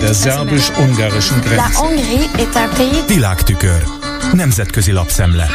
Der szerbus-ungarischen Grenze. Világtükör. Nemzetközi lapszemle.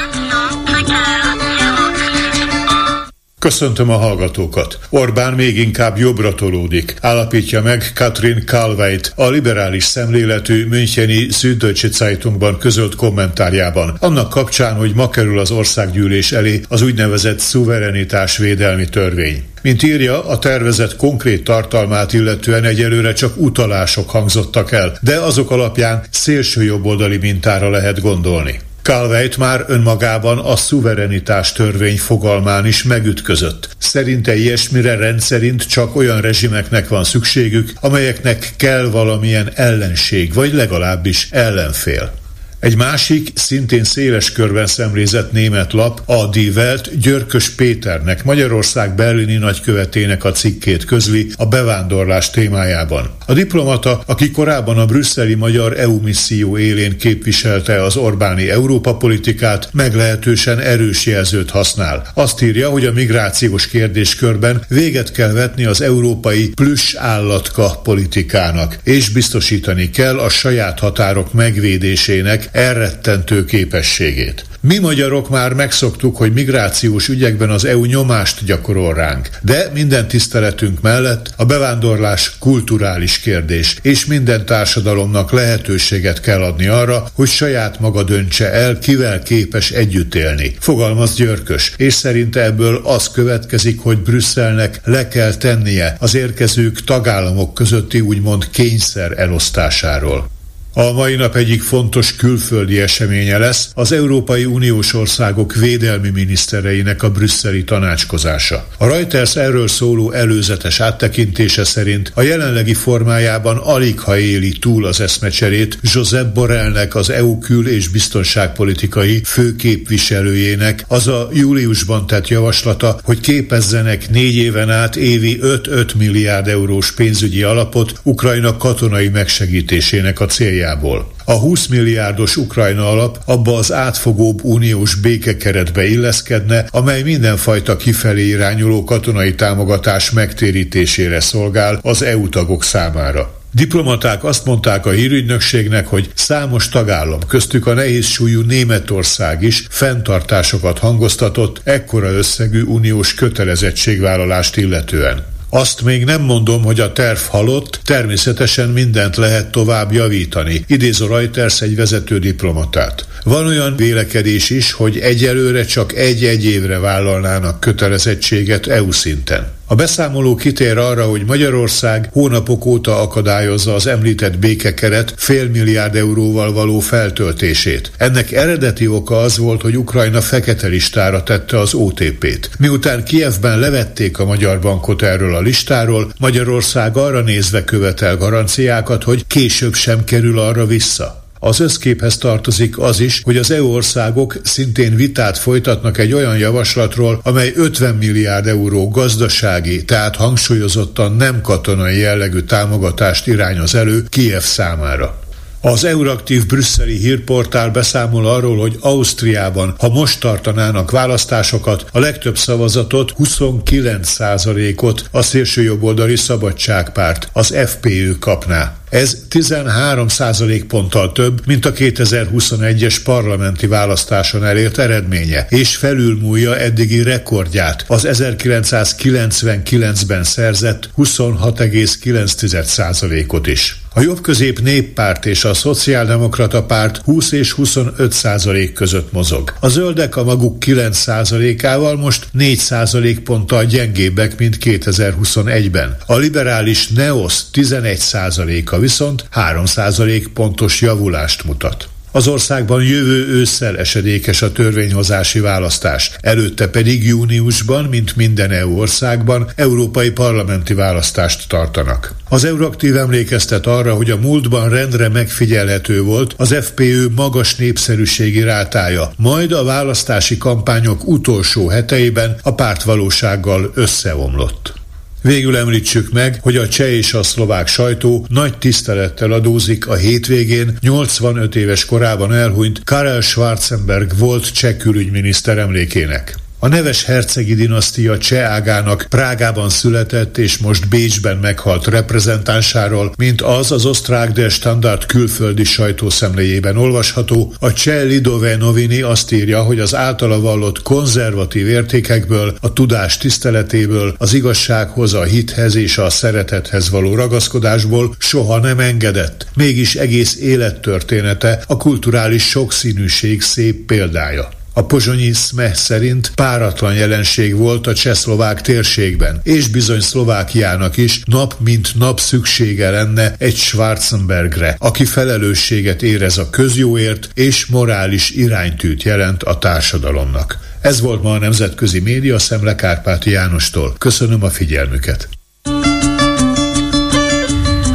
Köszöntöm a hallgatókat. Orbán még inkább jobbra tolódik, állapítja meg Katrin Kalveit, a liberális szemléletű Müncheni Süddeutsche Zeitungban közölt kommentárjában. Annak kapcsán, hogy ma kerül az országgyűlés elé az úgynevezett szuverenitás védelmi törvény. Mint írja, a tervezet konkrét tartalmát illetően egyelőre csak utalások hangzottak el, de azok alapján szélső jobboldali mintára lehet gondolni. Calveit már önmagában a szuverenitás törvény fogalmán is megütközött. Szerinte ilyesmire rendszerint csak olyan rezsimeknek van szükségük, amelyeknek kell valamilyen ellenség, vagy legalábbis ellenfél. Egy másik, szintén széles körben szemlézett német lap, a Die Welt Györkös Péternek, Magyarország berlini nagykövetének a cikkét közli a bevándorlás témájában. A diplomata, aki korábban a brüsszeli magyar EU misszió élén képviselte az Orbáni Európa politikát, meglehetősen erős jelzőt használ. Azt írja, hogy a migrációs kérdéskörben véget kell vetni az európai plüss állatka politikának, és biztosítani kell a saját határok megvédésének elrettentő képességét. Mi magyarok már megszoktuk, hogy migrációs ügyekben az EU nyomást gyakorol ránk, de minden tiszteletünk mellett a bevándorlás kulturális kérdés, és minden társadalomnak lehetőséget kell adni arra, hogy saját maga döntse el, kivel képes együtt élni. Fogalmaz Györkös, és szerinte ebből az következik, hogy Brüsszelnek le kell tennie az érkezők tagállamok közötti úgymond kényszer elosztásáról. A mai nap egyik fontos külföldi eseménye lesz az Európai Uniós országok védelmi minisztereinek a brüsszeli tanácskozása. A Reuters erről szóló előzetes áttekintése szerint a jelenlegi formájában alig ha éli túl az eszmecserét Josep Borrellnek az EU kül- és biztonságpolitikai főképviselőjének az a júliusban tett javaslata, hogy képezzenek négy éven át évi 5-5 milliárd eurós pénzügyi alapot Ukrajna katonai megsegítésének a célja céljából. A 20 milliárdos Ukrajna alap abba az átfogóbb uniós békekeretbe illeszkedne, amely mindenfajta kifelé irányuló katonai támogatás megtérítésére szolgál az EU tagok számára. Diplomaták azt mondták a hírügynökségnek, hogy számos tagállam, köztük a nehéz súlyú Németország is fenntartásokat hangoztatott ekkora összegű uniós kötelezettségvállalást illetően. Azt még nem mondom, hogy a terv halott, természetesen mindent lehet tovább javítani, idéz a Reuters egy vezető diplomatát. Van olyan vélekedés is, hogy egyelőre csak egy-egy évre vállalnának kötelezettséget EU szinten. A beszámoló kitér arra, hogy Magyarország hónapok óta akadályozza az említett békekeret fél milliárd euróval való feltöltését. Ennek eredeti oka az volt, hogy Ukrajna fekete listára tette az OTP-t. Miután Kievben levették a magyar bankot erről a listáról, Magyarország arra nézve követel garanciákat, hogy később sem kerül arra vissza. Az összképhez tartozik az is, hogy az EU országok szintén vitát folytatnak egy olyan javaslatról, amely 50 milliárd euró gazdasági, tehát hangsúlyozottan nem katonai jellegű támogatást irányoz elő Kiev számára. Az Euraktív brüsszeli hírportál beszámol arról, hogy Ausztriában, ha most tartanának választásokat, a legtöbb szavazatot 29%-ot a szélsőjobboldali szabadságpárt, az FPÖ kapná. Ez 13% ponttal több, mint a 2021-es parlamenti választáson elért eredménye, és felülmúlja eddigi rekordját, az 1999-ben szerzett 26,9%-ot is. A jobbközép néppárt és a szociáldemokrata párt 20 és 25 százalék között mozog. A zöldek a maguk 9 százalékával most 4 százalék ponttal gyengébbek, mint 2021-ben. A liberális NEOS 11 százaléka viszont 3 százalék pontos javulást mutat. Az országban jövő ősszel esedékes a törvényhozási választás, előtte pedig júniusban, mint minden EU országban, európai parlamenti választást tartanak. Az Euraktív emlékeztet arra, hogy a múltban rendre megfigyelhető volt az FPÖ magas népszerűségi rátája, majd a választási kampányok utolsó heteiben a párt valósággal összeomlott. Végül említsük meg, hogy a cseh és a szlovák sajtó nagy tisztelettel adózik a hétvégén 85 éves korában elhunyt Karel Schwarzenberg volt cseh külügyminiszter emlékének. A neves hercegi dinasztia cseh ágának Prágában született és most Bécsben meghalt reprezentánsáról, mint az az osztrák de standard külföldi sajtószemléjében olvasható, a cseh Lidové Novini azt írja, hogy az általa vallott konzervatív értékekből, a tudás tiszteletéből, az igazsághoz, a hithez és a szeretethez való ragaszkodásból soha nem engedett. Mégis egész élettörténete a kulturális sokszínűség szép példája. A pozsonyi Szme szerint páratlan jelenség volt a csehszlovák térségben, és bizony Szlovákiának is nap mint nap szüksége lenne egy Schwarzenbergre, aki felelősséget érez a közjóért és morális iránytűt jelent a társadalomnak. Ez volt ma a Nemzetközi Média Szemle Kárpáti Jánostól. Köszönöm a figyelmüket!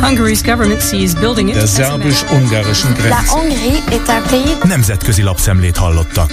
Hungary's government sees building it. Der szerbus-ungarischen Grenze. La Hongrie est un pays... Nemzetközi lapszemlét hallottak.